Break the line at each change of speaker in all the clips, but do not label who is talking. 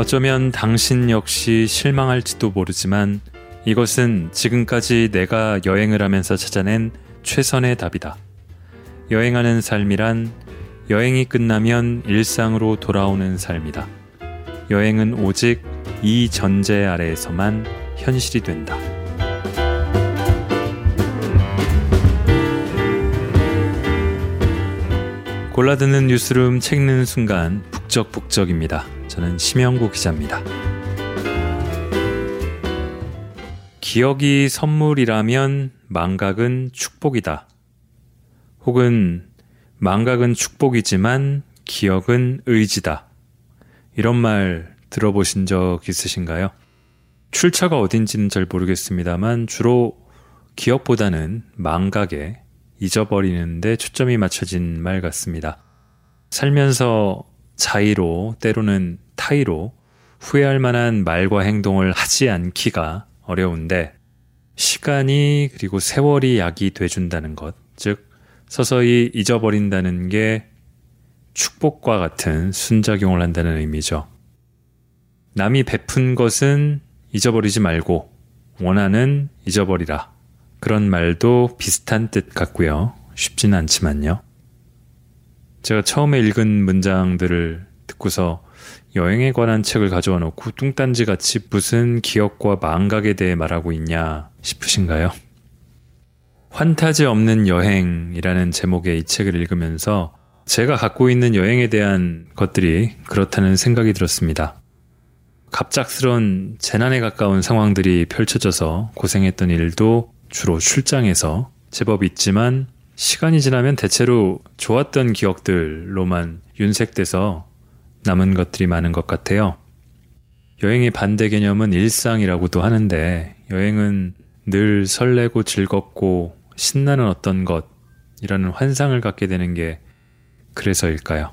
어쩌면 당신 역시 실망할지도 모르지만 이것은 지금까지 내가 여행을 하면서 찾아낸 최선의 답이다. 여행하는 삶이란 여행이 끝나면 일상으로 돌아오는 삶이다. 여행은 오직 이 전제 아래에서만 현실이 된다. 골라드는 뉴스룸 책 읽는 순간 북적북적입니다. 저는 심영구 기자입니다. 기억이 선물이라면 망각은 축복이다. 혹은 망각은 축복이지만 기억은 의지다. 이런 말 들어보신 적 있으신가요? 출처가 어딘지는 잘 모르겠습니다만 주로 기억보다는 망각에 잊어버리는데 초점이 맞춰진 말 같습니다. 살면서 자의로 때로는 타의로 후회할 만한 말과 행동을 하지 않기가 어려운데 시간이 그리고 세월이 약이 돼준다는 것, 즉 서서히 잊어버린다는 게 축복과 같은 순작용을 한다는 의미죠. 남이 베푼 것은 잊어버리지 말고 원하는 잊어버리라. 그런 말도 비슷한 뜻 같고요. 쉽지는 않지만요. 제가 처음에 읽은 문장들을 듣고서 여행에 관한 책을 가져와 놓고 뚱딴지 같이 무슨 기억과 망각에 대해 말하고 있냐 싶으신가요? 환타지 없는 여행이라는 제목의 이 책을 읽으면서 제가 갖고 있는 여행에 대한 것들이 그렇다는 생각이 들었습니다. 갑작스런 재난에 가까운 상황들이 펼쳐져서 고생했던 일도 주로 출장에서 제법 있지만 시간이 지나면 대체로 좋았던 기억들로만 윤색돼서 남은 것들이 많은 것 같아요. 여행의 반대 개념은 일상이라고도 하는데 여행은 늘 설레고 즐겁고 신나는 어떤 것이라는 환상을 갖게 되는 게 그래서일까요?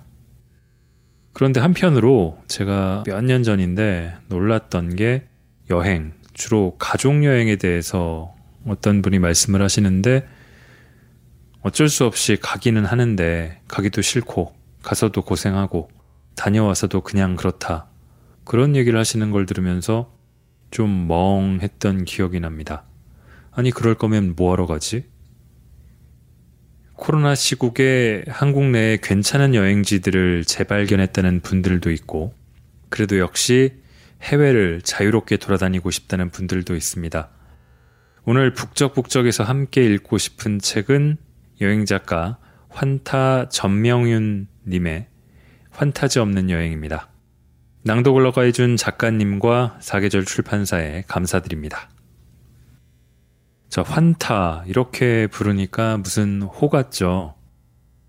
그런데 한편으로 제가 몇 년 전인데 놀랐던 게 여행, 주로 가족 여행에 대해서 어떤 분이 말씀을 하시는데 어쩔 수 없이 가기는 하는데 가기도 싫고 가서도 고생하고 다녀와서도 그냥 그렇다. 그런 얘기를 하시는 걸 들으면서 좀 멍했던 기억이 납니다. 아니, 그럴 거면 뭐하러 가지? 코로나 시국에 한국 내에 괜찮은 여행지들을 재발견했다는 분들도 있고, 그래도 역시 해외를 자유롭게 돌아다니고 싶다는 분들도 있습니다. 오늘 북적북적에서 함께 읽고 싶은 책은 여행 작가 환타 전명윤 님의 환타지 없는 여행입니다. 낭독을 허가해준 작가님과 사계절 출판사에 감사드립니다. 저 환타 이렇게 부르니까 무슨 호 같죠.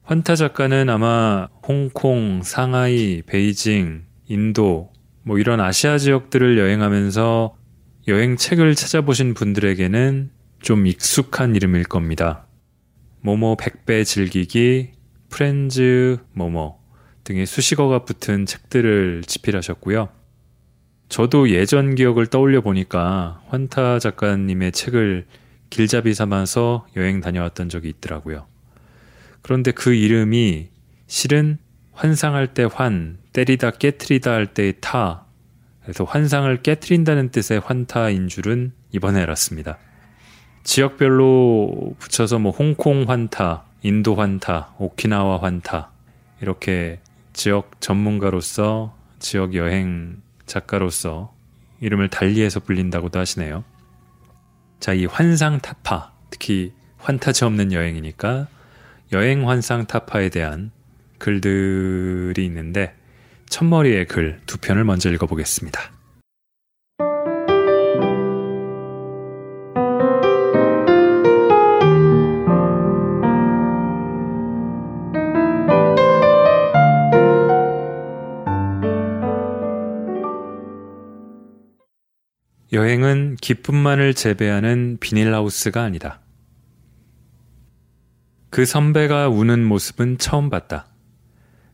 환타 작가는 아마 홍콩, 상하이, 베이징, 인도 뭐 이런 아시아 지역들을 여행하면서 여행책을 찾아보신 분들에게는 좀 익숙한 이름일 겁니다. 모모 백배 즐기기, 프렌즈 모모 등의 수식어가 붙은 책들을 집필하셨고요. 저도 예전 기억을 떠올려 보니까 환타 작가님의 책을 길잡이 삼아서 여행 다녀왔던 적이 있더라고요. 그런데 그 이름이 실은 환상할 때 환, 때리다 깨트리다 할 때의 타, 그래서 환상을 깨트린다는 뜻의 환타인 줄은 이번에 알았습니다. 지역별로 붙여서 뭐 홍콩 환타, 인도 환타, 오키나와 환타 이렇게 지역 전문가로서 지역 여행 작가로서 이름을 달리해서 불린다고도 하시네요. 자, 이 환상 타파, 특히 환타지 없는 여행이니까 여행 환상 타파에 대한 글들이 있는데 첫머리의 글 두 편을 먼저 읽어보겠습니다. 여행은 기쁨만을 재배하는 비닐하우스가 아니다. 그 선배가 우는 모습은 처음 봤다.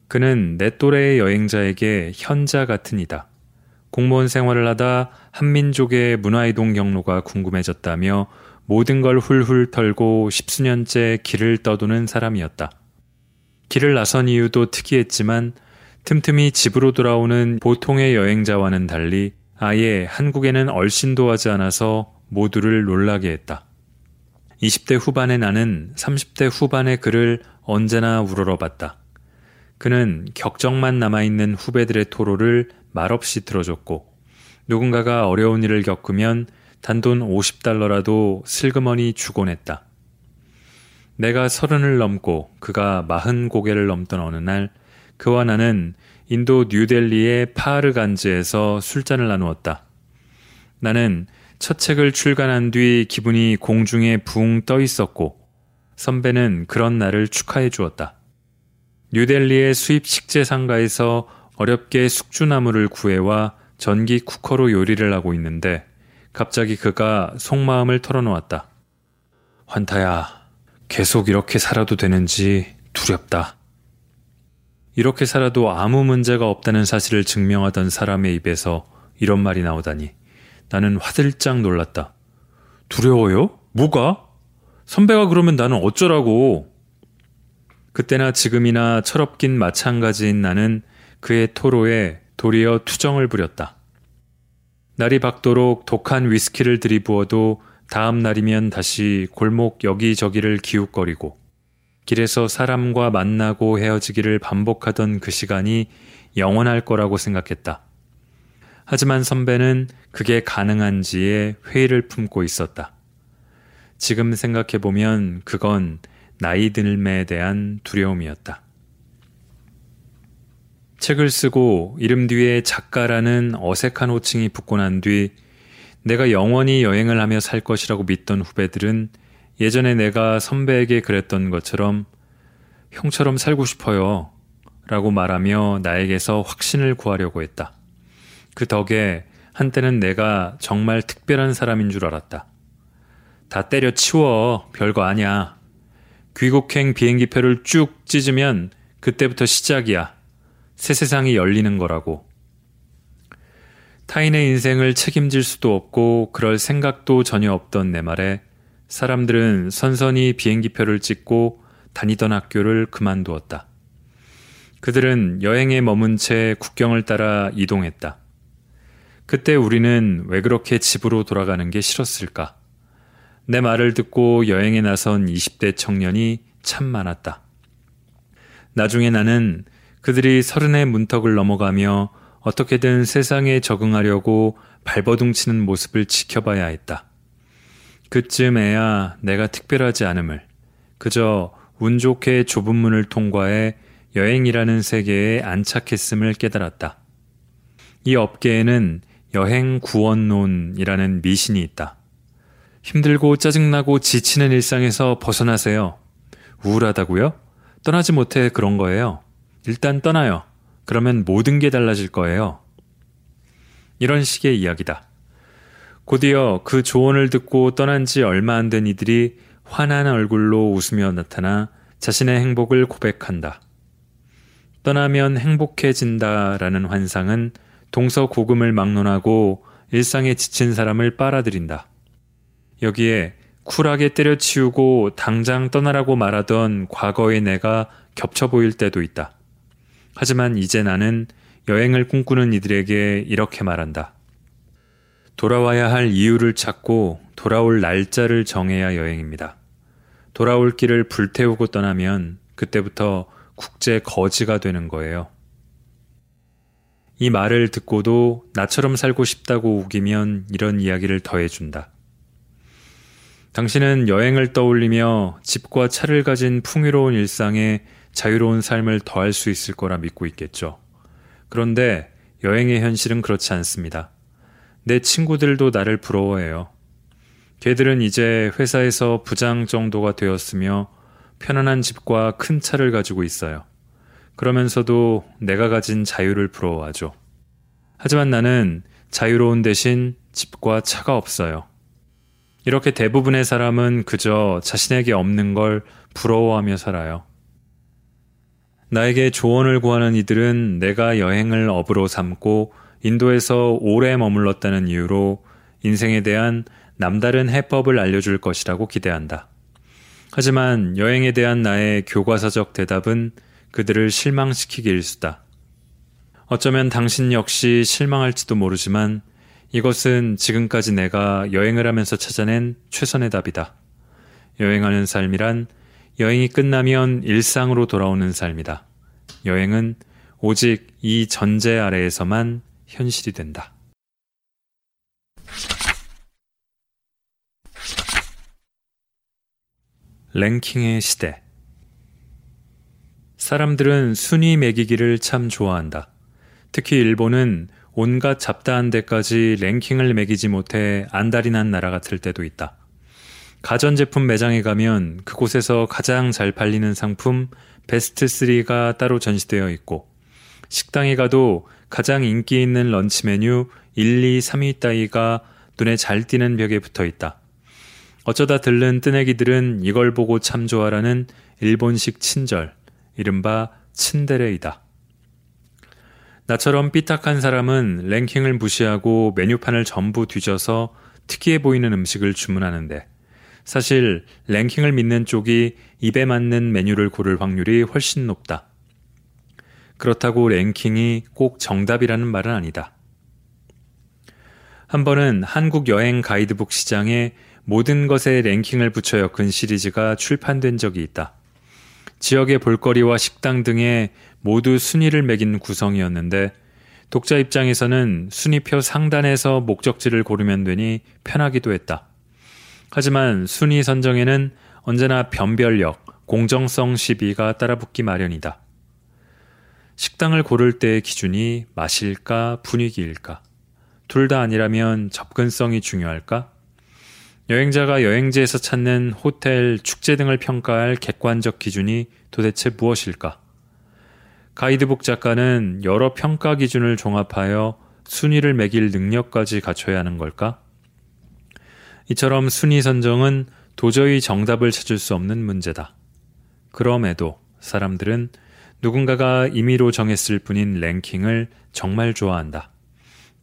그는 내 또래의 여행자에게 현자 같은 이다. 공무원 생활을 하다 한민족의 문화이동 경로가 궁금해졌다며 모든 걸 훌훌 털고 십수년째 길을 떠도는 사람이었다. 길을 나선 이유도 특이했지만 틈틈이 집으로 돌아오는 보통의 여행자와는 달리 아예 한국에는 얼씬도 하지 않아서 모두를 놀라게 했다. 20대 후반의 나는 30대 후반의 그를 언제나 우러러봤다. 그는 격정만 남아있는 후배들의 토로를 말없이 들어줬고 누군가가 어려운 일을 겪으면 단돈 50달러라도 슬그머니 주곤 했다. 내가 서른을 넘고 그가 마흔 고개를 넘던 어느 날 그와 나는 인도 뉴델리의 파르간즈에서 술잔을 나누었다. 나는 첫 책을 출간한 뒤 기분이 공중에 붕 떠 있었고 선배는 그런 날을 축하해 주었다. 뉴델리의 수입 식재 상가에서 어렵게 숙주나무를 구해와 전기 쿠커로 요리를 하고 있는데 갑자기 그가 속마음을 털어놓았다. 환타야, 계속 이렇게 살아도 되는지 두렵다. 이렇게 살아도 아무 문제가 없다는 사실을 증명하던 사람의 입에서 이런 말이 나오다니 나는 화들짝 놀랐다. 두려워요? 뭐가? 선배가 그러면 나는 어쩌라고? 그때나 지금이나 철없긴 마찬가지인 나는 그의 토로에 도리어 투정을 부렸다. 날이 밝도록 독한 위스키를 들이부어도 다음 날이면 다시 골목 여기저기를 기웃거리고 길에서 사람과 만나고 헤어지기를 반복하던 그 시간이 영원할 거라고 생각했다. 하지만 선배는 그게 가능한지에 회의를 품고 있었다. 지금 생각해보면 그건 나이 들음에 대한 두려움이었다. 책을 쓰고 이름 뒤에 작가라는 어색한 호칭이 붙고 난 뒤 내가 영원히 여행을 하며 살 것이라고 믿던 후배들은 예전에 내가 선배에게 그랬던 것처럼 형처럼 살고 싶어요. 라고 말하며 나에게서 확신을 구하려고 했다. 그 덕에 한때는 내가 정말 특별한 사람인 줄 알았다. 다 때려치워. 별거 아니야. 귀국행 비행기표를 쭉 찢으면 그때부터 시작이야. 새 세상이 열리는 거라고. 타인의 인생을 책임질 수도 없고 그럴 생각도 전혀 없던 내 말에 사람들은 선선히 비행기표를 찍고 다니던 학교를 그만두었다. 그들은 여행에 머문 채 국경을 따라 이동했다. 그때 우리는 왜 그렇게 집으로 돌아가는 게 싫었을까? 내 말을 듣고 여행에 나선 20대 청년이 참 많았다. 나중에 나는 그들이 서른의 문턱을 넘어가며 어떻게든 세상에 적응하려고 발버둥치는 모습을 지켜봐야 했다. 그쯤에야 내가 특별하지 않음을 그저 운 좋게 좁은 문을 통과해 여행이라는 세계에 안착했음을 깨달았다. 이 업계에는 여행 구원론이라는 미신이 있다. 힘들고 짜증나고 지치는 일상에서 벗어나세요. 우울하다고요? 떠나지 못해 그런 거예요. 일단 떠나요. 그러면 모든 게 달라질 거예요. 이런 식의 이야기다. 곧이어 그 조언을 듣고 떠난 지 얼마 안 된 이들이 환한 얼굴로 웃으며 나타나 자신의 행복을 고백한다. 떠나면 행복해진다라는 환상은 동서 고금을 막론하고 일상에 지친 사람을 빨아들인다. 여기에 쿨하게 때려치우고 당장 떠나라고 말하던 과거의 내가 겹쳐 보일 때도 있다. 하지만 이제 나는 여행을 꿈꾸는 이들에게 이렇게 말한다. 돌아와야 할 이유를 찾고 돌아올 날짜를 정해야 여행입니다. 돌아올 길을 불태우고 떠나면 그때부터 국제 거지가 되는 거예요. 이 말을 듣고도 나처럼 살고 싶다고 우기면 이런 이야기를 더해준다. 당신은 여행을 떠올리며 집과 차를 가진 풍요로운 일상에 자유로운 삶을 더할 수 있을 거라 믿고 있겠죠. 그런데 여행의 현실은 그렇지 않습니다. 내 친구들도 나를 부러워해요. 걔들은 이제 회사에서 부장 정도가 되었으며 편안한 집과 큰 차를 가지고 있어요. 그러면서도 내가 가진 자유를 부러워하죠. 하지만 나는 자유로운 대신 집과 차가 없어요. 이렇게 대부분의 사람은 그저 자신에게 없는 걸 부러워하며 살아요. 나에게 조언을 구하는 이들은 내가 여행을 업으로 삼고 인도에서 오래 머물렀다는 이유로 인생에 대한 남다른 해법을 알려줄 것이라고 기대한다. 하지만 여행에 대한 나의 교과서적 대답은 그들을 실망시키기 일수다. 어쩌면 당신 역시 실망할지도 모르지만 이것은 지금까지 내가 여행을 하면서 찾아낸 최선의 답이다. 여행하는 삶이란 여행이 끝나면 일상으로 돌아오는 삶이다. 여행은 오직 이 전제 아래에서만 현실이 된다. 랭킹의 시대 사람들은 순위 매기기를 참 좋아한다. 특히 일본은 온갖 잡다한 데까지 랭킹을 매기지 못해 안달이 난 나라 같을 때도 있다. 가전제품 매장에 가면 그곳에서 가장 잘 팔리는 상품 베스트 3가 따로 전시되어 있고 식당에 가도 가장 인기 있는 런치 메뉴 1, 2, 3위 따위가 눈에 잘 띄는 벽에 붙어 있다. 어쩌다 들른 뜨내기들은 이걸 보고 참 좋아라는 일본식 친절, 이른바 친데레이다. 나처럼 삐딱한 사람은 랭킹을 무시하고 메뉴판을 전부 뒤져서 특이해 보이는 음식을 주문하는데 사실 랭킹을 믿는 쪽이 입에 맞는 메뉴를 고를 확률이 훨씬 높다. 그렇다고 랭킹이 꼭 정답이라는 말은 아니다. 한 번은 한국 여행 가이드북 시장에 모든 것에 랭킹을 붙여 엮은 시리즈가 출판된 적이 있다. 지역의 볼거리와 식당 등에 모두 순위를 매긴 구성이었는데 독자 입장에서는 순위표 상단에서 목적지를 고르면 되니 편하기도 했다. 하지만 순위 선정에는 언제나 변별력, 공정성 시비가 따라붙기 마련이다. 식당을 고를 때의 기준이 맛일까, 분위기일까? 둘 다 아니라면 접근성이 중요할까? 여행자가 여행지에서 찾는 호텔, 축제 등을 평가할 객관적 기준이 도대체 무엇일까? 가이드북 작가는 여러 평가 기준을 종합하여 순위를 매길 능력까지 갖춰야 하는 걸까? 이처럼 순위 선정은 도저히 정답을 찾을 수 없는 문제다. 그럼에도 사람들은 누군가가 임의로 정했을 뿐인 랭킹을 정말 좋아한다.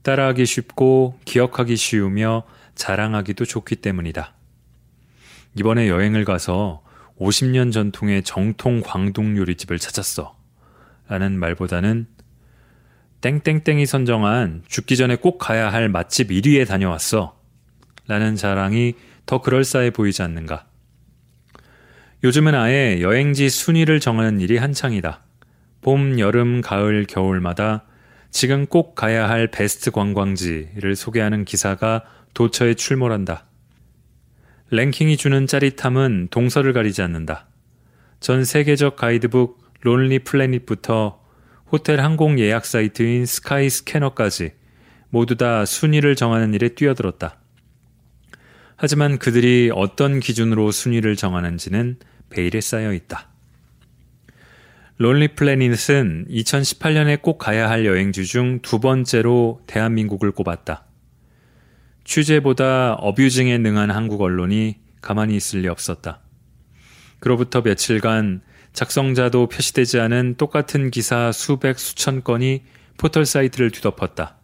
따라하기 쉽고 기억하기 쉬우며 자랑하기도 좋기 때문이다. 이번에 여행을 가서 50년 전통의 정통 광동 요리집을 찾았어. 라는 말보다는 땡땡땡이 선정한 죽기 전에 꼭 가야 할 맛집 1위에 다녀왔어. 라는 자랑이 더 그럴싸해 보이지 않는가. 요즘은 아예 여행지 순위를 정하는 일이 한창이다. 봄, 여름, 가을, 겨울마다 지금 꼭 가야 할 베스트 관광지를 소개하는 기사가 도처에 출몰한다. 랭킹이 주는 짜릿함은 동서를 가리지 않는다. 전 세계적 가이드북 론리 플래닛부터 호텔 항공 예약 사이트인 스카이 스캐너까지 모두 다 순위를 정하는 일에 뛰어들었다. 하지만 그들이 어떤 기준으로 순위를 정하는지는 베일에 쌓여 있다. 론리 플래닛은 2018년에 꼭 가야 할 여행지 중 두 번째로 대한민국을 꼽았다. 취재보다 어뷰징에 능한 한국 언론이 가만히 있을 리 없었다. 그로부터 며칠간 작성자도 표시되지 않은 똑같은 기사 수백 수천 건이 포털 사이트를 뒤덮었다.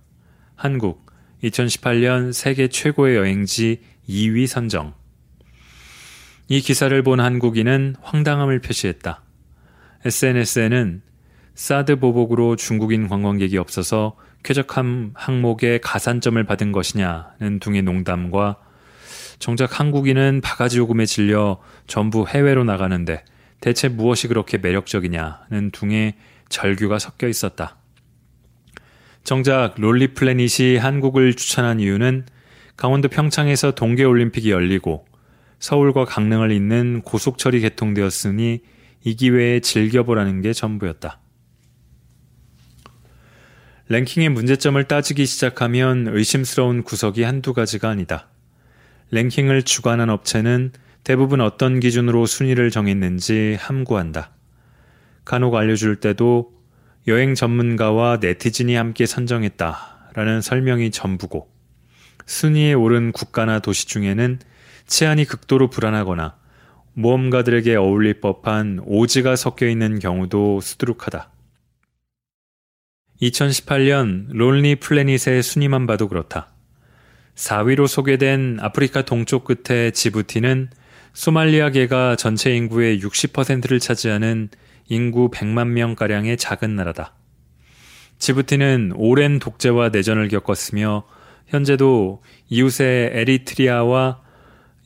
한국 2018년 세계 최고의 여행지 2위 선정. 이 기사를 본 한국인은 황당함을 표시했다. SNS에는 사드 보복으로 중국인 관광객이 없어서 쾌적한 항목에 가산점을 받은 것이냐는 둥의 농담과 정작 한국인은 바가지 요금에 질려 전부 해외로 나가는데 대체 무엇이 그렇게 매력적이냐는 둥의 절규가 섞여 있었다. 정작 롤리 플래닛이 한국을 추천한 이유는 강원도 평창에서 동계올림픽이 열리고 서울과 강릉을 잇는 고속철이 개통되었으니 이 기회에 즐겨보라는 게 전부였다. 랭킹의 문제점을 따지기 시작하면 의심스러운 구석이 한두 가지가 아니다. 랭킹을 주관한 업체는 대부분 어떤 기준으로 순위를 정했는지 함구한다. 간혹 알려줄 때도 여행 전문가와 네티즌이 함께 선정했다. 라는 설명이 전부고, 순위에 오른 국가나 도시 중에는 치안이 극도로 불안하거나 모험가들에게 어울릴 법한 오지가 섞여 있는 경우도 수두룩하다. 2018년 론리 플래닛의 순위만 봐도 그렇다. 4위로 소개된 아프리카 동쪽 끝의 지부티는 소말리아계가 전체 인구의 60%를 차지하는 인구 100만 명가량의 작은 나라다. 지부티는 오랜 독재와 내전을 겪었으며 현재도 이웃의 에리트리아와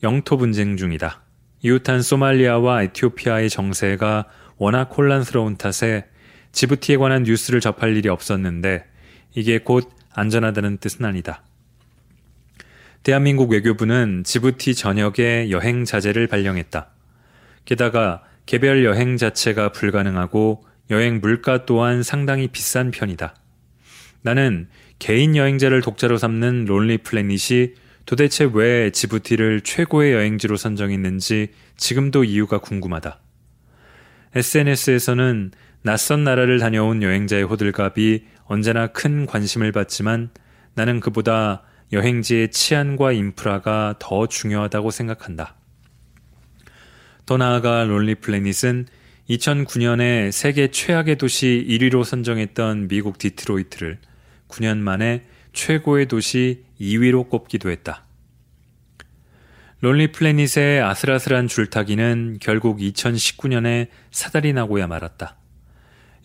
영토 분쟁 중이다. 이웃한 소말리아와 에티오피아의 정세가 워낙 혼란스러운 탓에 지부티에 관한 뉴스를 접할 일이 없었는데 이게 곧 안전하다는 뜻은 아니다. 대한민국 외교부는 지부티 전역에 여행 자제를 발령했다. 게다가 개별 여행 자체가 불가능하고 여행 물가 또한 상당히 비싼 편이다. 나는 개인 여행자를 독자로 삼는 론리 플래닛이 도대체 왜 지부티를 최고의 여행지로 선정했는지 지금도 이유가 궁금하다. SNS에서는 낯선 나라를 다녀온 여행자의 호들갑이 언제나 큰 관심을 받지만 나는 그보다 여행지의 치안과 인프라가 더 중요하다고 생각한다. 더 나아가 론리 플래닛은 2009년에 세계 최악의 도시 1위로 선정했던 미국 디트로이트를 9년 만에 최고의 도시 2위로 꼽기도 했다. 론리 플래닛의 아슬아슬한 줄타기는 결국 2019년에 사달이 나고야 말았다.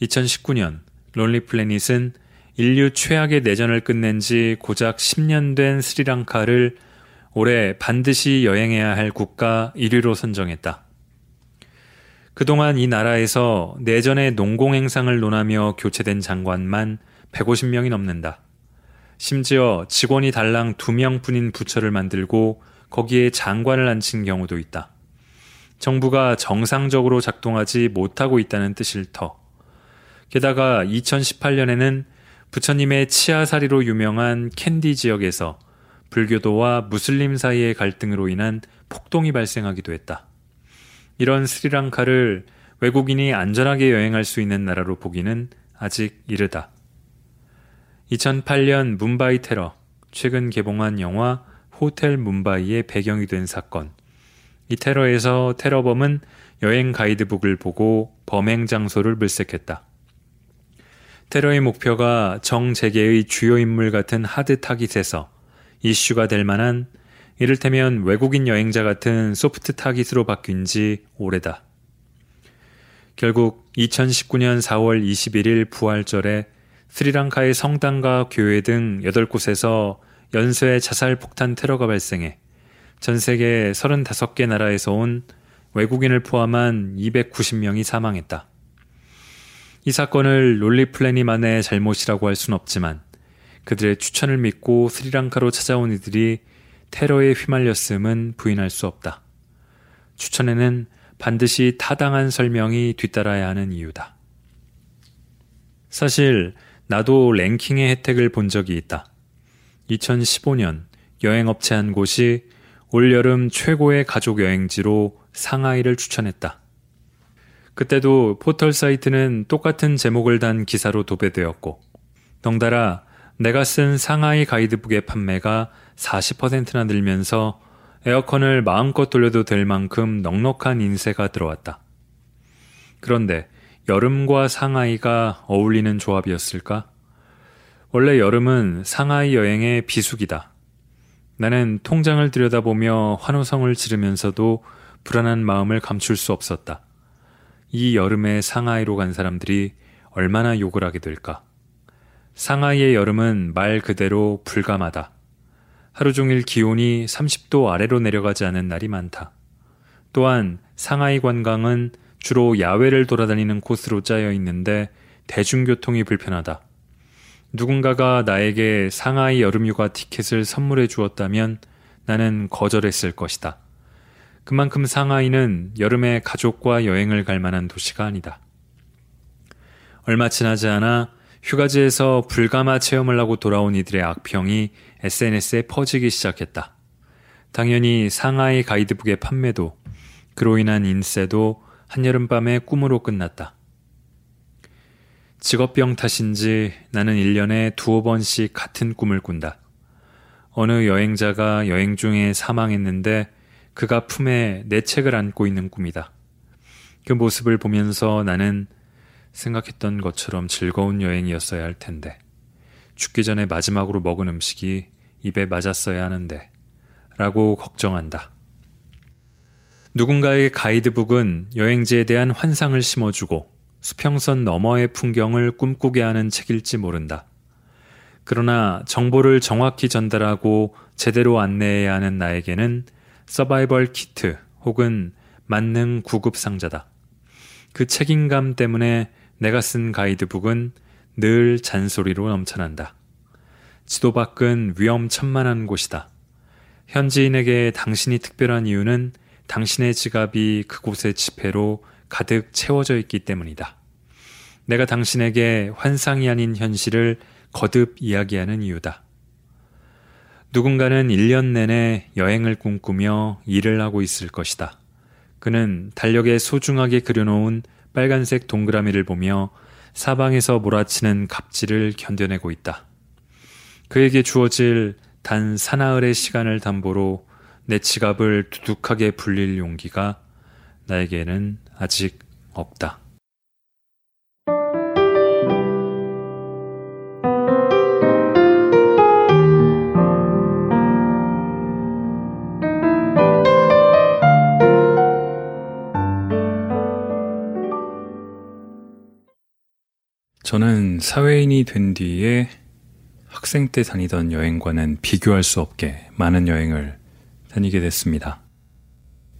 2019년 론리 플래닛은 인류 최악의 내전을 끝낸 지 고작 10년 된 스리랑카를 올해 반드시 여행해야 할 국가 1위로 선정했다. 그동안 이 나라에서 내전의 농공행상을 논하며 교체된 장관만 150명이 넘는다. 심지어 직원이 달랑 2명뿐인 부처를 만들고 거기에 장관을 앉힌 경우도 있다. 정부가 정상적으로 작동하지 못하고 있다는 뜻일 터. 게다가 2018년에는 부처님의 치아사리로 유명한 캔디 지역에서 불교도와 무슬림 사이의 갈등으로 인한 폭동이 발생하기도 했다. 이런 스리랑카를 외국인이 안전하게 여행할 수 있는 나라로 보기는 아직 이르다. 2008년 문바이 테러, 최근 개봉한 영화 호텔 문바이의 배경이 된 사건. 이 테러에서 테러범은 여행 가이드북을 보고 범행 장소를 물색했다. 테러의 목표가 정재계의 주요 인물 같은 하드 타깃에서 이슈가 될 만한 이를테면 외국인 여행자 같은 소프트 타깃으로 바뀐 지 오래다. 결국 2019년 4월 21일 부활절에 스리랑카의 성당과 교회 등 8곳에서 연쇄 자살 폭탄 테러가 발생해 전 세계 35개 나라에서 온 외국인을 포함한 290명이 사망했다. 이 사건을 롤리 플래니만의 잘못이라고 할 순 없지만 그들의 추천을 믿고 스리랑카로 찾아온 이들이 테러에 휘말렸음은 부인할 수 없다. 추천에는 반드시 타당한 설명이 뒤따라야 하는 이유다. 사실 나도 랭킹의 혜택을 본 적이 있다. 2015년 여행업체 한 곳이 올여름 최고의 가족 여행지로 상하이를 추천했다. 그때도 포털 사이트는 똑같은 제목을 단 기사로 도배되었고, 덩달아 내가 쓴 상하이 가이드북의 판매가 40%나 늘면서 에어컨을 마음껏 돌려도 될 만큼 넉넉한 인쇄가 들어왔다. 그런데 여름과 상하이가 어울리는 조합이었을까? 원래 여름은 상하이 여행의 비수기다. 나는 통장을 들여다보며 환호성을 지르면서도 불안한 마음을 감출 수 없었다. 이 여름에 상하이로 간 사람들이 얼마나 욕을 하게 될까? 상하이의 여름은 말 그대로 불감하다. 하루 종일 기온이 30도 아래로 내려가지 않은 날이 많다. 또한 상하이 관광은 주로 야외를 돌아다니는 코스로 짜여 있는데 대중교통이 불편하다. 누군가가 나에게 상하이 여름휴가 티켓을 선물해 주었다면 나는 거절했을 것이다. 그만큼 상하이는 여름에 가족과 여행을 갈 만한 도시가 아니다. 얼마 지나지 않아 휴가지에서 불가마 체험을 하고 돌아온 이들의 악평이 SNS에 퍼지기 시작했다. 당연히 상하이 가이드북의 판매도 그로 인한 인쇄도 한여름밤의 꿈으로 끝났다. 직업병 탓인지 나는 1년에 두어 번씩 같은 꿈을 꾼다. 어느 여행자가 여행 중에 사망했는데 그가 품에 내 책을 안고 있는 꿈이다. 그 모습을 보면서 나는 생각했던 것처럼 즐거운 여행이었어야 할 텐데, 죽기 전에 마지막으로 먹은 음식이 입에 맞았어야 하는데, 라고 걱정한다. 누군가의 가이드북은 여행지에 대한 환상을 심어주고 수평선 너머의 풍경을 꿈꾸게 하는 책일지 모른다. 그러나 정보를 정확히 전달하고 제대로 안내해야 하는 나에게는 서바이벌 키트 혹은 만능 구급 상자다. 그 책임감 때문에 내가 쓴 가이드북은 늘 잔소리로 넘쳐난다. 지도 밖은 위험천만한 곳이다. 현지인에게 당신이 특별한 이유는 당신의 지갑이 그곳의 지폐로 가득 채워져 있기 때문이다. 내가 당신에게 환상이 아닌 현실을 거듭 이야기하는 이유다. 누군가는 1년 내내 여행을 꿈꾸며 일을 하고 있을 것이다. 그는 달력에 소중하게 그려놓은 빨간색 동그라미를 보며 사방에서 몰아치는 갑질을 견뎌내고 있다. 그에게 주어질 단 사나흘의 시간을 담보로 내 지갑을 두둑하게 불릴 용기가 나에게는 아직 없다. 저는 사회인이 된 뒤에 학생 때 다니던 여행과는 비교할 수 없게 많은 여행을 다니게 됐습니다.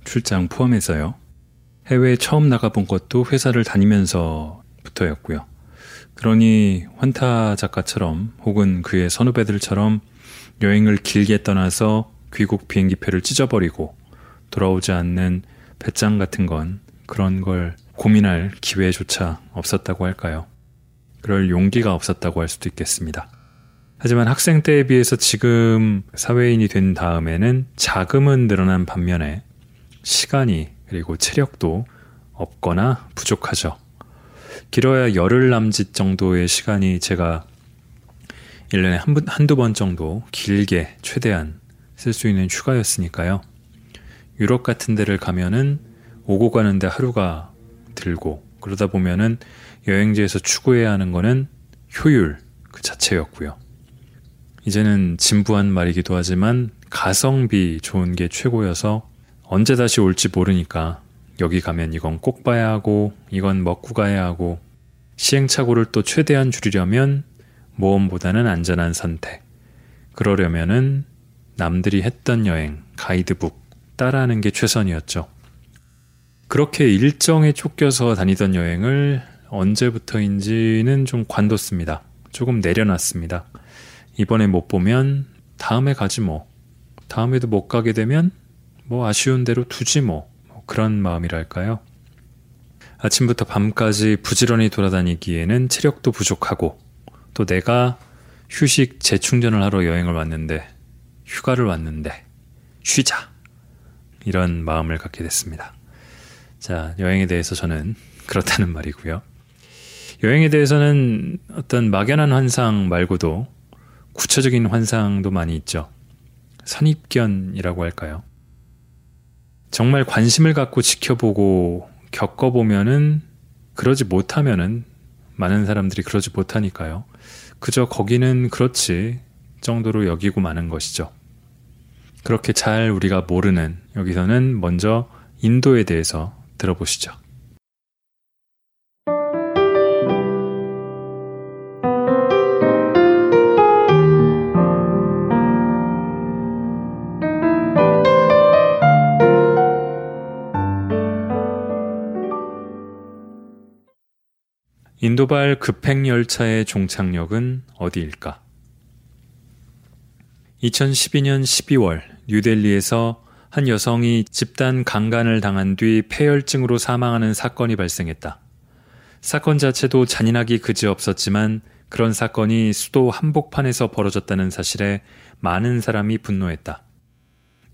출장 포함해서요. 해외에 처음 나가본 것도 회사를 다니면서부터였고요. 그러니 환타 작가처럼 혹은 그의 선후배들처럼 여행을 길게 떠나서 귀국 비행기표를 찢어버리고 돌아오지 않는 배짱 같은 건 그런 걸 고민할 기회조차 없었다고 할까요? 그럴 용기가 없었다고 할 수도 있겠습니다. 하지만 학생 때에 비해서 지금 사회인이 된 다음에는 자금은 늘어난 반면에 시간이 그리고 체력도 없거나 부족하죠. 길어야 열흘 남짓 정도의 시간이 제가 1년에 한, 한두 번 정도 길게 최대한 쓸 수 있는 휴가였으니까요. 유럽 같은 데를 가면은 오고 가는데 하루가 들고 그러다 보면은 여행지에서 추구해야 하는 거는 효율 그 자체였고요. 이제는 진부한 말이기도 하지만 가성비 좋은 게 최고여서 언제 다시 올지 모르니까 여기 가면 이건 꼭 봐야 하고 이건 먹고 가야 하고 시행착오를 또 최대한 줄이려면 모험보다는 안전한 선택. 그러려면은 남들이 했던 여행, 가이드북 따라하는 게 최선이었죠. 그렇게 일정에 쫓겨서 다니던 여행을 언제부터인지는 좀 관뒀습니다. 조금 내려놨습니다. 이번에 못 보면 다음에 가지 뭐. 다음에도 못 가게 되면 뭐 아쉬운 대로 두지 뭐. 뭐 그런 마음이랄까요? 아침부터 밤까지 부지런히 돌아다니기에는 체력도 부족하고 또 내가 휴식 재충전을 하러 여행을 왔는데 휴가를 왔는데 쉬자 이런 마음을 갖게 됐습니다. 자, 여행에 대해서 저는 그렇다는 말이고요. 여행에 대해서는 어떤 막연한 환상 말고도 구체적인 환상도 많이 있죠. 선입견이라고 할까요? 정말 관심을 갖고 지켜보고 겪어보면은 그러지 못하면은 많은 사람들이 그러지 못하니까요. 그저 거기는 그렇지 정도로 여기고 마는 것이죠. 그렇게 잘 우리가 모르는 여기서는 먼저 인도에 대해서 들어보시죠. 인도발 급행열차의 종착역은 어디일까? 2012년 12월 뉴델리에서 한 여성이 집단 강간을 당한 뒤 폐혈증으로 사망하는 사건이 발생했다. 사건 자체도 잔인하기 그지없었지만 그런 사건이 수도 한복판에서 벌어졌다는 사실에 많은 사람이 분노했다.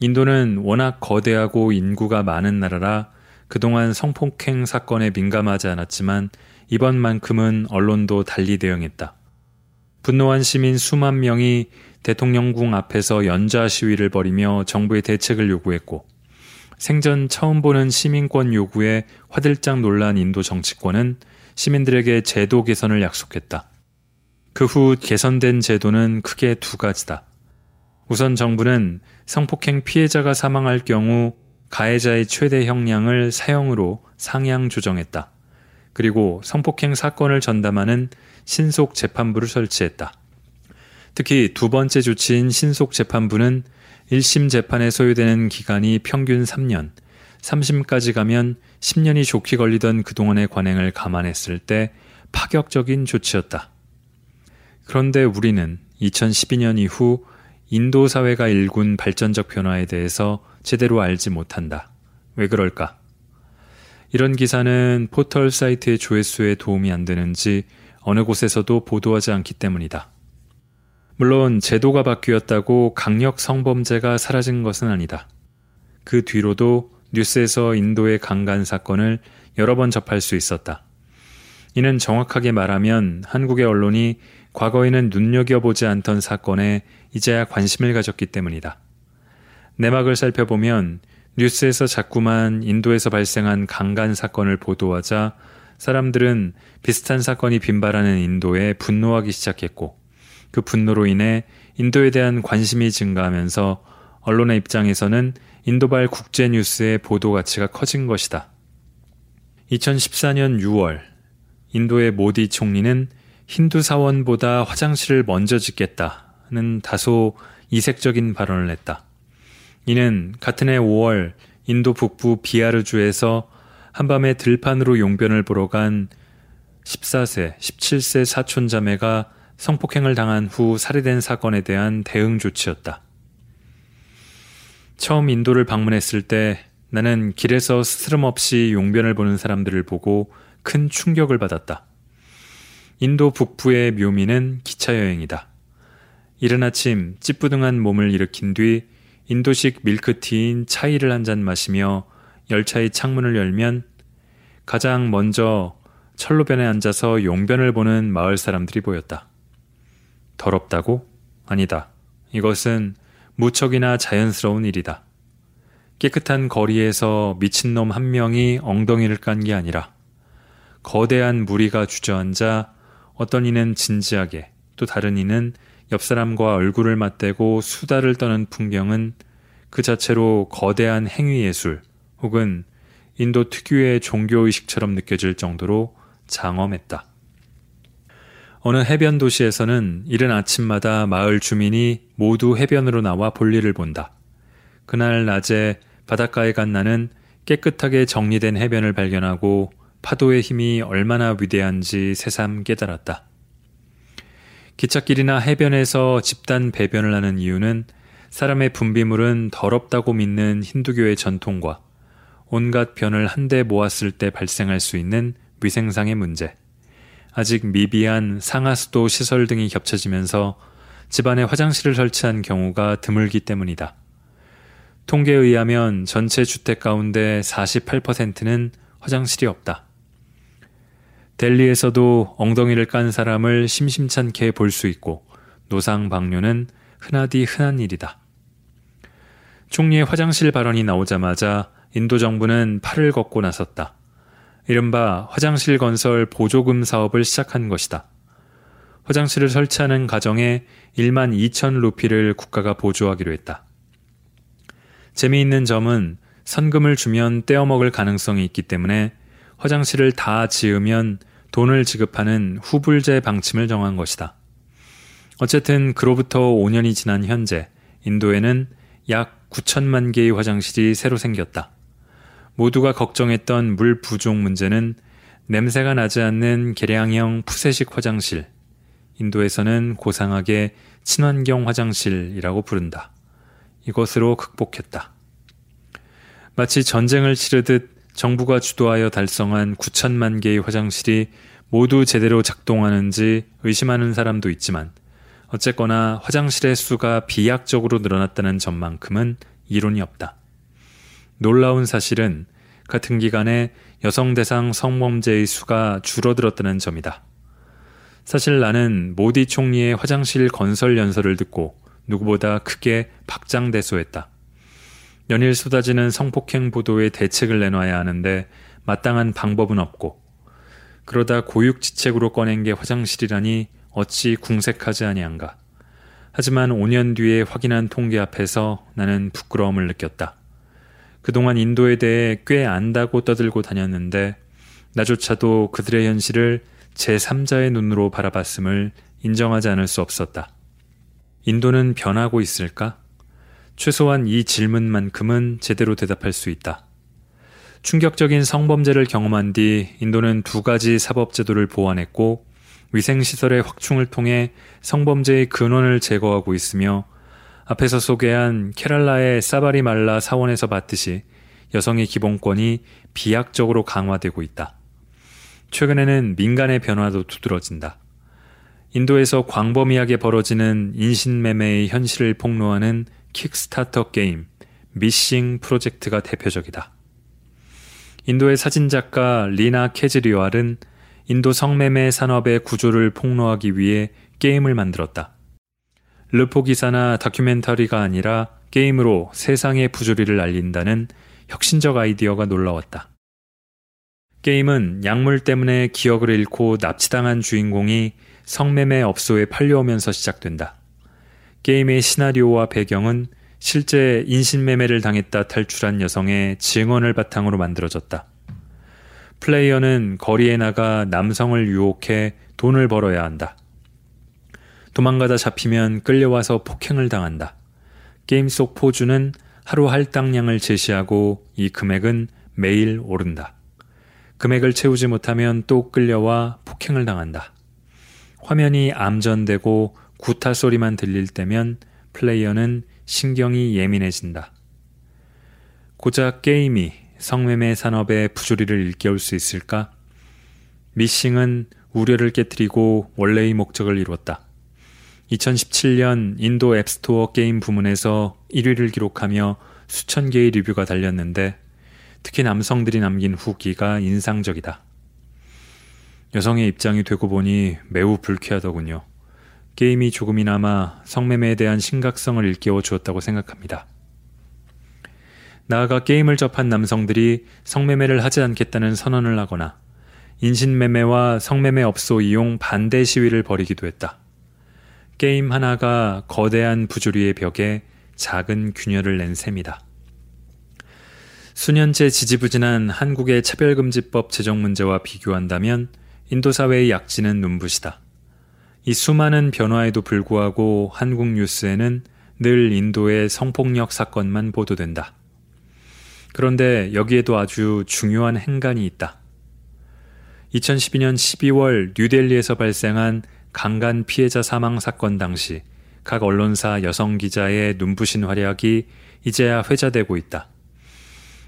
인도는 워낙 거대하고 인구가 많은 나라라 그동안 성폭행 사건에 민감하지 않았지만 이번만큼은 언론도 달리 대응했다. 분노한 시민 수만 명이 대통령궁 앞에서 연좌 시위를 벌이며 정부의 대책을 요구했고 생전 처음 보는 시민권 요구에 화들짝 놀란 인도 정치권은 시민들에게 제도 개선을 약속했다. 그 후 개선된 제도는 크게 두 가지다. 우선 정부는 성폭행 피해자가 사망할 경우 가해자의 최대 형량을 사형으로 상향 조정했다. 그리고 성폭행 사건을 전담하는 신속 재판부를 설치했다. 특히 두 번째 조치인 신속 재판부는 1심 재판에 소요되는 기간이 평균 3년, 3심까지 가면 10년이 좋게 걸리던 그동안의 관행을 감안했을 때 파격적인 조치였다. 그런데 우리는 2012년 이후 인도 사회가 일군 발전적 변화에 대해서 제대로 알지 못한다. 왜 그럴까? 이런 기사는 포털 사이트의 조회수에 도움이 안 되는지 어느 곳에서도 보도하지 않기 때문이다. 물론 제도가 바뀌었다고 강력 성범죄가 사라진 것은 아니다. 그 뒤로도 뉴스에서 인도의 강간 사건을 여러 번 접할 수 있었다. 이는 정확하게 말하면 한국의 언론이 과거에는 눈여겨보지 않던 사건에 이제야 관심을 가졌기 때문이다. 내막을 살펴보면 뉴스에서 자꾸만 인도에서 발생한 강간 사건을 보도하자 사람들은 비슷한 사건이 빈발하는 인도에 분노하기 시작했고 그 분노로 인해 인도에 대한 관심이 증가하면서 언론의 입장에서는 인도발 국제 뉴스의 보도 가치가 커진 것이다. 2014년 6월 인도의 모디 총리는 힌두 사원보다 화장실을 먼저 짓겠다는 다소 이색적인 발언을 했다. 이는 같은 해 5월 인도 북부 비아르주에서 한밤에 들판으로 용변을 보러 간 14세, 17세 사촌 자매가 성폭행을 당한 후 살해된 사건에 대한 대응 조치였다. 처음 인도를 방문했을 때 나는 길에서 스스럼없이 용변을 보는 사람들을 보고 큰 충격을 받았다. 인도 북부의 묘미는 기차 여행이다. 이른 아침 찌뿌둥한 몸을 일으킨 뒤 인도식 밀크티인 차이를 한 잔 마시며 열차의 창문을 열면 가장 먼저 철로변에 앉아서 용변을 보는 마을 사람들이 보였다. 더럽다고? 아니다. 이것은 무척이나 자연스러운 일이다. 깨끗한 거리에서 미친놈 한 명이 엉덩이를 깐 게 아니라 거대한 무리가 주저앉아 어떤 이는 진지하게 또 다른 이는 옆 사람과 얼굴을 맞대고 수다를 떠는 풍경은 그 자체로 거대한 행위 예술 혹은 인도 특유의 종교 의식처럼 느껴질 정도로 장엄했다. 어느 해변 도시에서는 이른 아침마다 마을 주민이 모두 해변으로 나와 볼일을 본다. 그날 낮에 바닷가에 간 나는 깨끗하게 정리된 해변을 발견하고 파도의 힘이 얼마나 위대한지 새삼 깨달았다. 기찻길이나 해변에서 집단 배변을 하는 이유는 사람의 분비물은 더럽다고 믿는 힌두교의 전통과 온갖 변을 한데 모았을 때 발생할 수 있는 위생상의 문제, 아직 미비한 상하수도 시설 등이 겹쳐지면서 집안에 화장실을 설치한 경우가 드물기 때문이다. 통계에 의하면 전체 주택 가운데 48%는 화장실이 없다. 델리에서도 엉덩이를 깐 사람을 심심찮게 볼 수 있고 노상 방뇨는 흔하디 흔한 일이다. 총리의 화장실 발언이 나오자마자 인도 정부는 팔을 걷고 나섰다. 이른바 화장실 건설 보조금 사업을 시작한 것이다. 화장실을 설치하는 가정에 1만 2천 루피를 국가가 보조하기로 했다. 재미있는 점은 선금을 주면 떼어먹을 가능성이 있기 때문에 화장실을 다 지으면 돈을 지급하는 후불제 방침을 정한 것이다. 어쨌든 그로부터 5년이 지난 현재 인도에는 약 9천만 개의 화장실이 새로 생겼다. 모두가 걱정했던 물 부족 문제는 냄새가 나지 않는 개량형 푸세식 화장실, 인도에서는 고상하게 친환경 화장실이라고 부른다. 이것으로 극복했다. 마치 전쟁을 치르듯 정부가 주도하여 달성한 9천만 개의 화장실이 모두 제대로 작동하는지 의심하는 사람도 있지만 어쨌거나 화장실의 수가 비약적으로 늘어났다는 점만큼은 이론이 없다. 놀라운 사실은 같은 기간에 여성 대상 성범죄의 수가 줄어들었다는 점이다. 사실 나는 모디 총리의 화장실 건설 연설을 듣고 누구보다 크게 박장대소했다. 연일 쏟아지는 성폭행 보도에 대책을 내놔야 하는데 마땅한 방법은 없고 그러다 고육지책으로 꺼낸 게 화장실이라니 어찌 궁색하지 아니한가. 하지만 5년 뒤에 확인한 통계 앞에서 나는 부끄러움을 느꼈다. 그동안 인도에 대해 꽤 안다고 떠들고 다녔는데 나조차도 그들의 현실을 제3자의 눈으로 바라봤음을 인정하지 않을 수 없었다. 인도는 변하고 있을까? 최소한 이 질문만큼은 제대로 대답할 수 있다. 충격적인 성범죄를 경험한 뒤 인도는 두 가지 사법제도를 보완했고 위생시설의 확충을 통해 성범죄의 근원을 제거하고 있으며 앞에서 소개한 케랄라의 사바리말라 사원에서 봤듯이 여성의 기본권이 비약적으로 강화되고 있다. 최근에는 민간의 변화도 두드러진다. 인도에서 광범위하게 벌어지는 인신매매의 현실을 폭로하는 킥스타터 게임 미싱 프로젝트가 대표적이다. 인도의 사진작가 리나 케즈리왈은 인도 성매매 산업의 구조를 폭로하기 위해 게임을 만들었다. 르포 기사나 다큐멘터리가 아니라 게임으로 세상의 부조리를 알린다는 혁신적 아이디어가 놀라웠다. 게임은 약물 때문에 기억을 잃고 납치당한 주인공이 성매매 업소에 팔려오면서 시작된다. 게임의 시나리오와 배경은 실제 인신매매를 당했다 탈출한 여성의 증언을 바탕으로 만들어졌다. 플레이어는 거리에 나가 남성을 유혹해 돈을 벌어야 한다. 도망가다 잡히면 끌려와서 폭행을 당한다. 게임 속 포주는 하루 할당량을 제시하고 이 금액은 매일 오른다. 금액을 채우지 못하면 또 끌려와 폭행을 당한다. 화면이 암전되고 구타 소리만 들릴 때면 플레이어는 신경이 예민해진다. 고작 게임이 성매매 산업의 부조리를 일깨울 수 있을까? 미싱은 우려를 깨뜨리고 원래의 목적을 이루었다. 2017년 인도 앱스토어 게임 부문에서 1위를 기록하며 수천 개의 리뷰가 달렸는데 특히 남성들이 남긴 후기가 인상적이다. 여성의 입장이 되고 보니 매우 불쾌하더군요. 게임이 조금이나마 성매매에 대한 심각성을 일깨워 주었다고 생각합니다. 나아가 게임을 접한 남성들이 성매매를 하지 않겠다는 선언을 하거나 인신매매와 성매매 업소 이용 반대 시위를 벌이기도 했다. 게임 하나가 거대한 부조리의 벽에 작은 균열을 낸 셈이다. 수년째 지지부진한 한국의 차별금지법 제정 문제와 비교한다면 인도 사회의 약진은 눈부시다. 이 수많은 변화에도 불구하고 한국 뉴스에는 늘 인도의 성폭력 사건만 보도된다. 그런데 여기에도 아주 중요한 행간이 있다. 2012년 12월 뉴델리에서 발생한 강간 피해자 사망 사건 당시 각 언론사 여성 기자의 눈부신 활약이 이제야 회자되고 있다.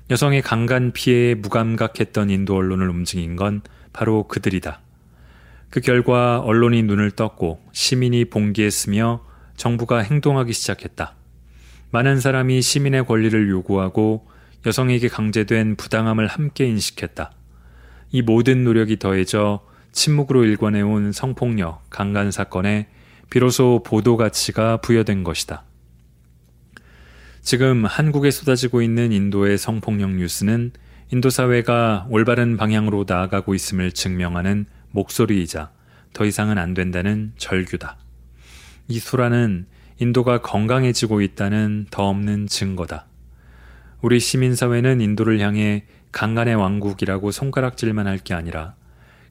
여성의 강간 피해에 무감각했던 인도 언론을 움직인 건 바로 그들이다. 그 결과 언론이 눈을 떴고 시민이 봉기했으며 정부가 행동하기 시작했다. 많은 사람이 시민의 권리를 요구하고 여성에게 강제된 부당함을 함께 인식했다. 이 모든 노력이 더해져 침묵으로 일관해온 성폭력, 강간 사건에 비로소 보도 가치가 부여된 것이다. 지금 한국에 쏟아지고 있는 인도의 성폭력 뉴스는 인도 사회가 올바른 방향으로 나아가고 있음을 증명하는 목소리이자 더 이상은 안 된다는 절규다. 이 수라는 인도가 건강해지고 있다는 더 없는 증거다. 우리 시민사회는 인도를 향해 강간의 왕국이라고 손가락질만 할 게 아니라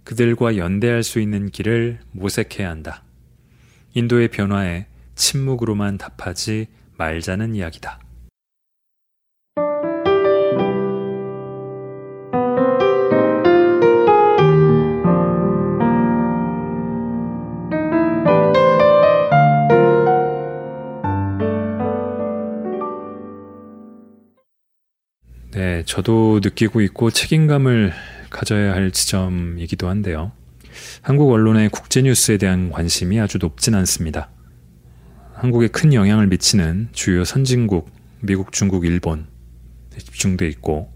그들과 연대할 수 있는 길을 모색해야 한다. 인도의 변화에 침묵으로만 답하지 말자는 이야기다. 저도 느끼고 있고 책임감을 가져야 할 지점이기도 한데요. 한국 언론의 국제 뉴스에 대한 관심이 아주 높진 않습니다. 한국에 큰 영향을 미치는 주요 선진국, 미국, 중국, 일본 집중돼 있고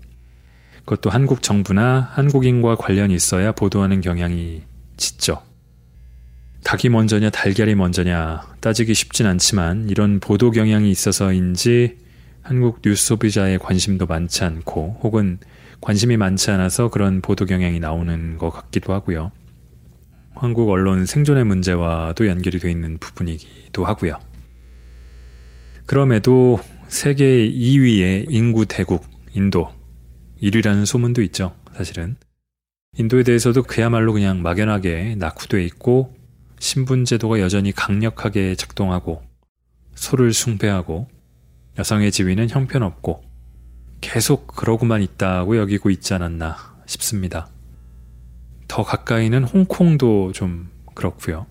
그것도 한국 정부나 한국인과 관련이 있어야 보도하는 경향이 짙죠. 닭이 먼저냐 달걀이 먼저냐 따지기 쉽진 않지만 이런 보도 경향이 있어서인지 한국 뉴스 소비자의 관심도 많지 않고 혹은 관심이 많지 않아서 그런 보도 경향이 나오는 것 같기도 하고요. 한국 언론 생존의 문제와도 연결이 되어 있는 부분이기도 하고요. 그럼에도 세계 2위의 인구 대국 인도 1위라는 소문도 있죠. 사실은 인도에 대해서도 그야말로 그냥 막연하게 낙후돼 있고 신분 제도가 여전히 강력하게 작동하고 소를 숭배하고 여성의 지위는 형편없고 계속 그러고만 있다고 여기고 있지 않았나 싶습니다. 더 가까이는 홍콩도 좀 그렇고요.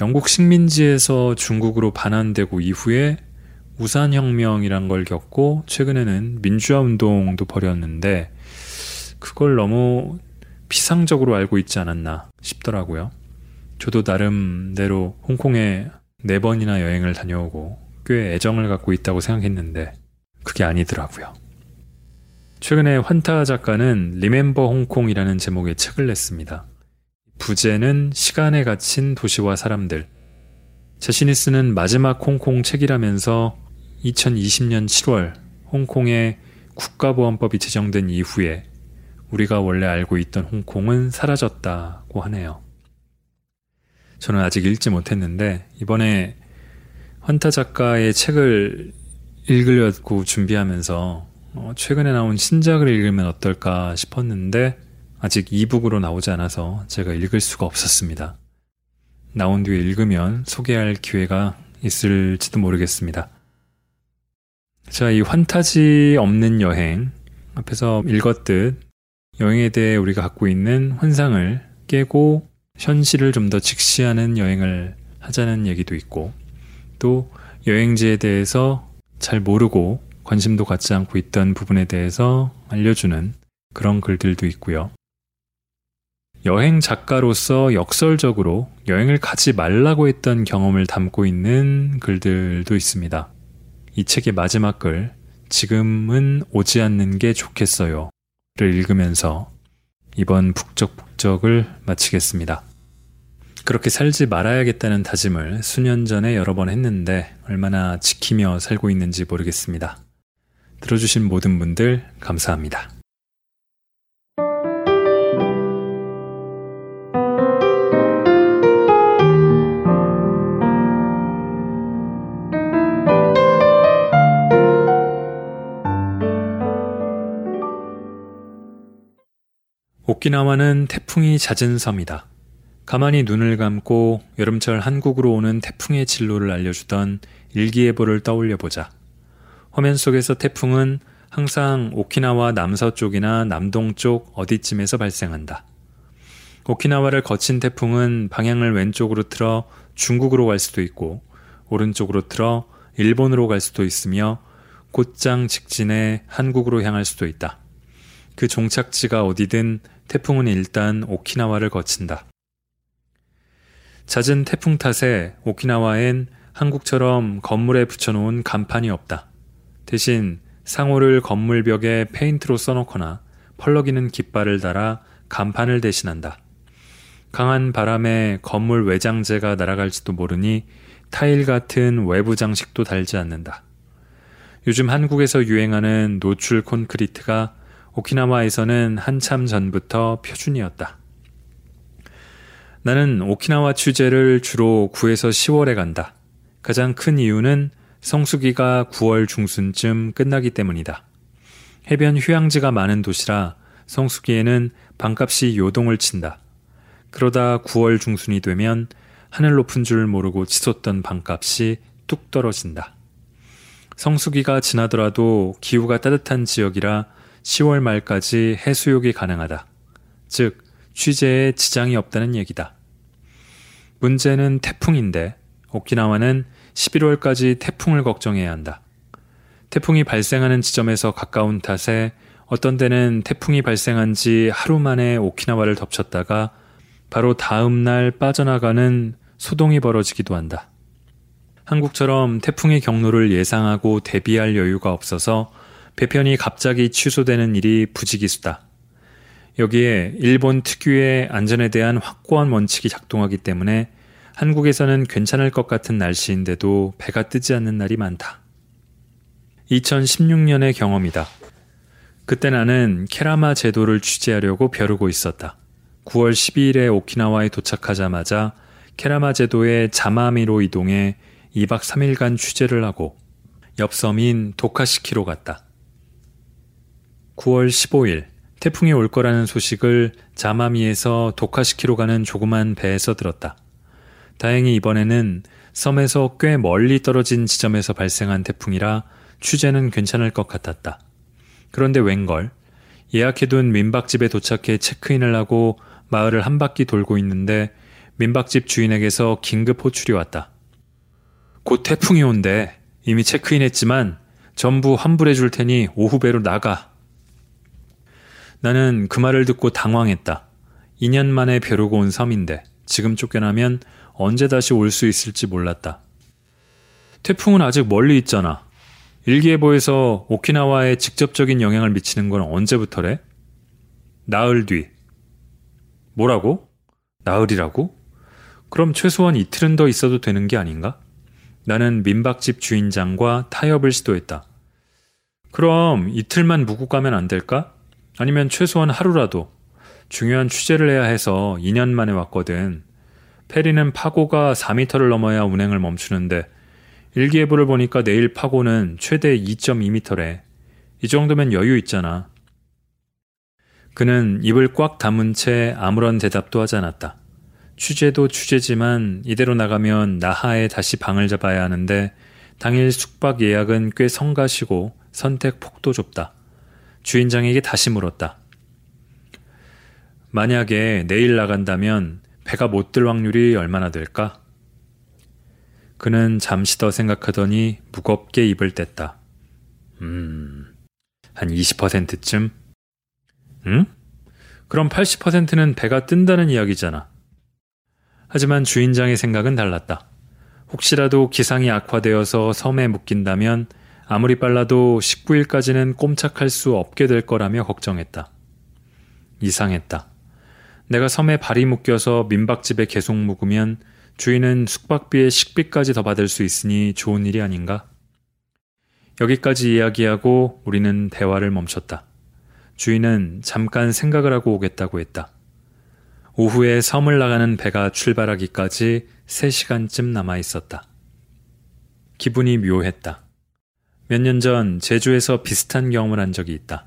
영국 식민지에서 중국으로 반환되고 이후에 우산혁명이란 걸 겪고 최근에는 민주화 운동도 벌였는데 그걸 너무 피상적으로 알고 있지 않았나 싶더라고요. 저도 나름대로 홍콩에 네 번이나 여행을 다녀오고 꽤 애정을 갖고 있다고 생각했는데 그게 아니더라고요. 최근에 환타 작가는 리멤버 홍콩이라는 제목의 책을 냈습니다. 부제는 시간에 갇힌 도시와 사람들. 자신이 쓰는 마지막 홍콩 책이라면서 2020년 7월 홍콩의 국가보안법이 제정된 이후에 우리가 원래 알고 있던 홍콩은 사라졌다고 하네요. 저는 아직 읽지 못했는데 이번에 환타 작가의 책을 읽으려고 준비하면서 어, 최근에 나온 신작을 읽으면 어떨까 싶었는데 아직 이북으로 나오지 않아서 제가 읽을 수가 없었습니다. 나온 뒤에 읽으면 소개할 기회가 있을지도 모르겠습니다. 자, 이 환타지 없는 여행 앞에서 읽었듯 여행에 대해 우리가 갖고 있는 환상을 깨고 현실을 좀 더 직시하는 여행을 하자는 얘기도 있고 또 여행지에 대해서 잘 모르고 관심도 갖지 않고 있던 부분에 대해서 알려주는 그런 글들도 있고요. 여행 작가로서 역설적으로 여행을 가지 말라고 했던 경험을 담고 있는 글들도 있습니다. 이 책의 마지막 글, 지금은 오지 않는 게 좋겠어요. 를 읽으면서 이번 북적북적을 마치겠습니다. 그렇게 살지 말아야겠다는 다짐을 수년 전에 여러 번 했는데 얼마나 지키며 살고 있는지 모르겠습니다. 들어주신 모든 분들 감사합니다. 오키나와는 태풍이 잦은 섬이다. 가만히 눈을 감고 여름철 한국으로 오는 태풍의 진로를 알려주던 일기예보를 떠올려 보자. 화면 속에서 태풍은 항상 오키나와 남서쪽이나 남동쪽 어디쯤에서 발생한다. 오키나와를 거친 태풍은 방향을 왼쪽으로 틀어 중국으로 갈 수도 있고 오른쪽으로 틀어 일본으로 갈 수도 있으며 곧장 직진해 한국으로 향할 수도 있다. 그 종착지가 어디든 태풍은 일단 오키나와를 거친다. 잦은 태풍 탓에 오키나와엔 한국처럼 건물에 붙여놓은 간판이 없다. 대신 상호를 건물벽에 페인트로 써놓거나 펄럭이는 깃발을 달아 간판을 대신한다. 강한 바람에 건물 외장재가 날아갈지도 모르니 타일 같은 외부 장식도 달지 않는다. 요즘 한국에서 유행하는 노출 콘크리트가 오키나와에서는 한참 전부터 표준이었다. 나는 오키나와 취재를 주로 9에서 10월에 간다. 가장 큰 이유는 성수기가 9월 중순쯤 끝나기 때문이다. 해변 휴양지가 많은 도시라 성수기에는 방값이 요동을 친다. 그러다 9월 중순이 되면 하늘 높은 줄 모르고 치솟던 방값이 뚝 떨어진다. 성수기가 지나더라도 기후가 따뜻한 지역이라 10월 말까지 해수욕이 가능하다. 즉, 취재에 지장이 없다는 얘기다. 문제는 태풍인데, 오키나와는 11월까지 태풍을 걱정해야 한다. 태풍이 발생하는 지점에서 가까운 탓에 어떤 때는 태풍이 발생한 지 하루 만에 오키나와를 덮쳤다가 바로 다음 날 빠져나가는 소동이 벌어지기도 한다. 한국처럼 태풍의 경로를 예상하고 대비할 여유가 없어서 배편이 갑자기 취소되는 일이 부지기수다. 여기에 일본 특유의 안전에 대한 확고한 원칙이 작동하기 때문에 한국에서는 괜찮을 것 같은 날씨인데도 배가 뜨지 않는 날이 많다. 2016년의 경험이다. 그때 나는 케라마 제도를 취재하려고 벼르고 있었다. 9월 12일에 오키나와에 도착하자마자 케라마 제도의 자마미로 이동해 2박 3일간 취재를 하고 옆 섬인 도카시키로 갔다. 9월 15일 태풍이 올 거라는 소식을 자마미에서 도카시키로 가는 조그만 배에서 들었다. 다행히 이번에는 섬에서 꽤 멀리 떨어진 지점에서 발생한 태풍이라 취재는 괜찮을 것 같았다. 그런데 웬걸 예약해둔 민박집에 도착해 체크인을 하고 마을을 한 바퀴 돌고 있는데 민박집 주인에게서 긴급 호출이 왔다. 곧 태풍이 온대. 이미 체크인했지만 전부 환불해 줄 테니 오후 배로 나가. 나는 그 말을 듣고 당황했다. 2년 만에 벼르고 온 섬인데 지금 쫓겨나면 언제 다시 올 수 있을지 몰랐다. 태풍은 아직 멀리 있잖아. 일기예보에서 오키나와에 직접적인 영향을 미치는 건 언제부터래? 나흘 뒤. 뭐라고? 나흘이라고? 그럼 최소한 이틀은 더 있어도 되는 게 아닌가? 나는 민박집 주인장과 타협을 시도했다. 그럼 이틀만 묵고 가면 안 될까? 아니면 최소한 하루라도. 중요한 취재를 해야 해서 2년 만에 왔거든. 페리는 파고가 4미터를 넘어야 운행을 멈추는데 일기예보를 보니까 내일 파고는 최대 2.2미터래. 이 정도면 여유 있잖아. 그는 입을 꽉 다문 채 아무런 대답도 하지 않았다. 취재도 취재지만 이대로 나가면 나하에 다시 방을 잡아야 하는데 당일 숙박 예약은 꽤 성가시고 선택 폭도 좁다. 주인장에게 다시 물었다. 만약에 내일 나간다면 배가 못 들 확률이 얼마나 될까? 그는 잠시 더 생각하더니 무겁게 입을 뗐다. 음, 한 20%쯤? 응? 그럼 80%는 배가 뜬다는 이야기잖아. 하지만 주인장의 생각은 달랐다. 혹시라도 기상이 악화되어서 섬에 묶인다면 아무리 빨라도 19일까지는 꼼짝할 수 없게 될 거라며 걱정했다. 이상했다. 내가 섬에 발이 묶여서 민박집에 계속 묵으면 주인은 숙박비에 식비까지 더 받을 수 있으니 좋은 일이 아닌가? 여기까지 이야기하고 우리는 대화를 멈췄다. 주인은 잠깐 생각을 하고 오겠다고 했다. 오후에 섬을 나가는 배가 출발하기까지 3시간쯤 남아 있었다. 기분이 묘했다. 몇 년 전 제주에서 비슷한 경험을 한 적이 있다.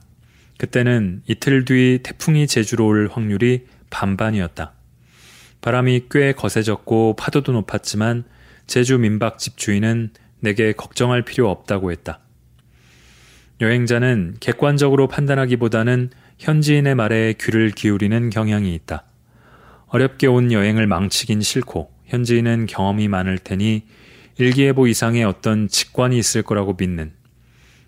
그때는 이틀 뒤 태풍이 제주로 올 확률이 반반이었다. 바람이 꽤 거세졌고 파도도 높았지만 제주 민박 집 주인은 내게 걱정할 필요 없다고 했다. 여행자는 객관적으로 판단하기보다는 현지인의 말에 귀를 기울이는 경향이 있다. 어렵게 온 여행을 망치긴 싫고 현지인은 경험이 많을 테니 일기예보 이상의 어떤 직관이 있을 거라고 믿는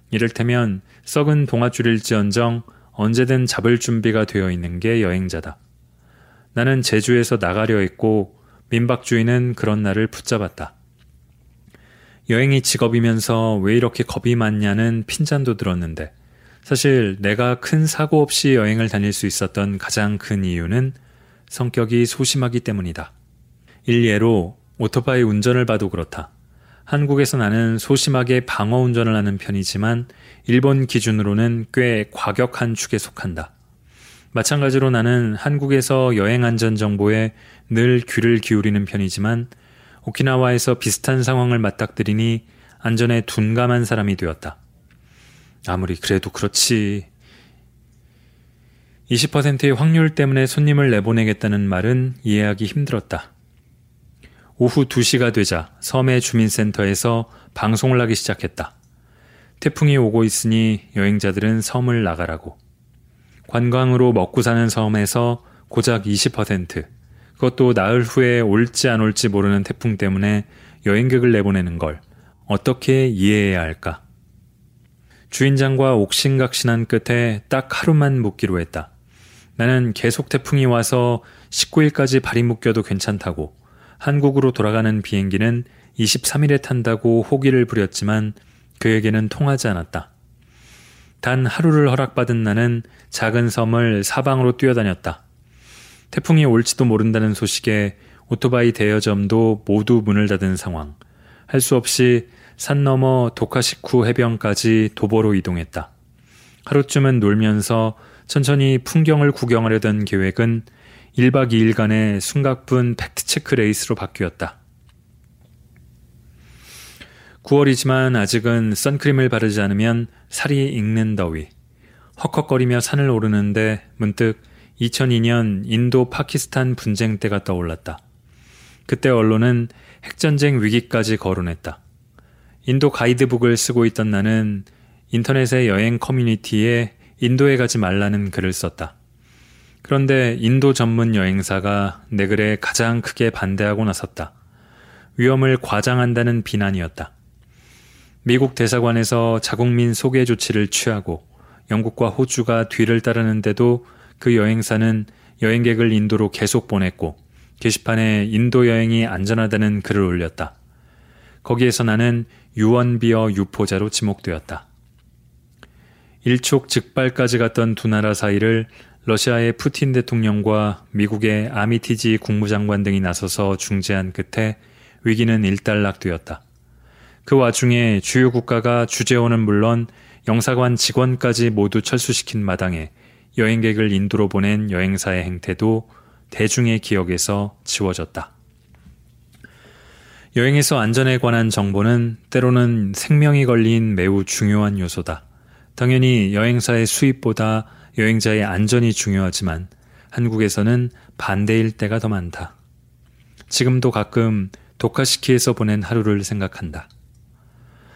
이를테면 썩은 동아줄일지언정 언제든 잡을 준비가 되어 있는 게 여행자다. 나는 제주에서 나가려 했고 민박주인은 그런 날을 붙잡았다. 여행이 직업이면서 왜 이렇게 겁이 많냐는 핀잔도 들었는데 사실 내가 큰 사고 없이 여행을 다닐 수 있었던 가장 큰 이유는 성격이 소심하기 때문이다. 일예로 오토바이 운전을 봐도 그렇다. 한국에서 나는 소심하게 방어 운전을 하는 편이지만 일본 기준으로는 꽤 과격한 축에 속한다. 마찬가지로 나는 한국에서 여행 안전 정보에 늘 귀를 기울이는 편이지만 오키나와에서 비슷한 상황을 맞닥뜨리니 안전에 둔감한 사람이 되었다. 아무리 그래도 그렇지. 20%의 확률 때문에 손님을 내보내겠다는 말은 이해하기 힘들었다. 오후 2시가 되자 섬의 주민센터에서 방송을 하기 시작했다. 태풍이 오고 있으니 여행자들은 섬을 나가라고. 관광으로 먹고 사는 섬에서 고작 20%, 그것도 나흘 후에 올지 안 올지 모르는 태풍 때문에 여행객을 내보내는 걸 어떻게 이해해야 할까? 주인장과 옥신각신한 끝에 딱 하루만 묵기로 했다. 나는 계속 태풍이 와서 19일까지 발이 묶여도 괜찮다고 한국으로 돌아가는 비행기는 23일에 탄다고 호기를 부렸지만 그에게는 통하지 않았다. 단 하루를 허락받은 나는 작은 섬을 사방으로 뛰어다녔다. 태풍이 올지도 모른다는 소식에 오토바이 대여점도 모두 문을 닫은 상황. 할 수 없이 산 너머 도카시쿠 해변까지 도보로 이동했다. 하루쯤은 놀면서 천천히 풍경을 구경하려던 계획은 1박 2일간의 숨가쁜 팩트체크 레이스로 바뀌었다. 9월이지만 아직은 선크림을 바르지 않으면 살이 익는 더위. 헉헉거리며 산을 오르는데 문득 2002년 인도 파키스탄 분쟁 때가 떠올랐다. 그때 언론은 핵전쟁 위기까지 거론했다. 인도 가이드북을 쓰고 있던 나는 인터넷의 여행 커뮤니티에 인도에 가지 말라는 글을 썼다. 그런데 인도 전문 여행사가 내 글에 가장 크게 반대하고 나섰다. 위험을 과장한다는 비난이었다. 미국 대사관에서 자국민 소개 조치를 취하고 영국과 호주가 뒤를 따르는데도 그 여행사는 여행객을 인도로 계속 보냈고 게시판에 인도 여행이 안전하다는 글을 올렸다. 거기에서 나는 유언비어 유포자로 지목되었다. 일촉즉발까지 갔던 두 나라 사이를 러시아의 푸틴 대통령과 미국의 아미티지 국무장관 등이 나서서 중재한 끝에 위기는 일단락되었다. 그 와중에 주요 국가가 주재원은 물론 영사관 직원까지 모두 철수시킨 마당에 여행객을 인도로 보낸 여행사의 행태도 대중의 기억에서 지워졌다. 여행에서 안전에 관한 정보는 때로는 생명이 걸린 매우 중요한 요소다. 당연히 여행사의 수입보다 여행자의 안전이 중요하지만 한국에서는 반대일 때가 더 많다. 지금도 가끔 독카시키에서 보낸 하루를 생각한다.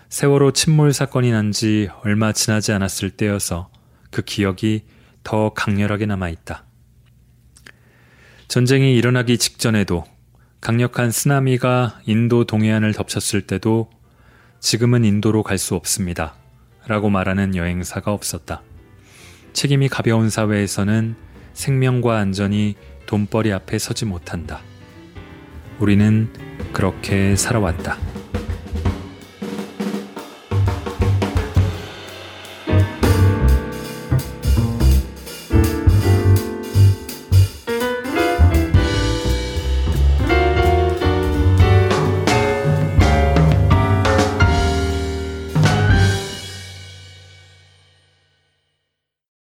세월호 침몰 사건이 난 지 얼마 지나지 않았을 때여서 그 기억이 더 강렬하게 남아있다. 전쟁이 일어나기 직전에도 강력한 쓰나미가 인도 동해안을 덮쳤을 때도 지금은 인도로 갈 수 없습니다. 라고 말하는 여행사가 없었다. 책임이 가벼운 사회에서는 생명과 안전이 돈벌이 앞에 서지 못한다. 우리는 그렇게 살아왔다.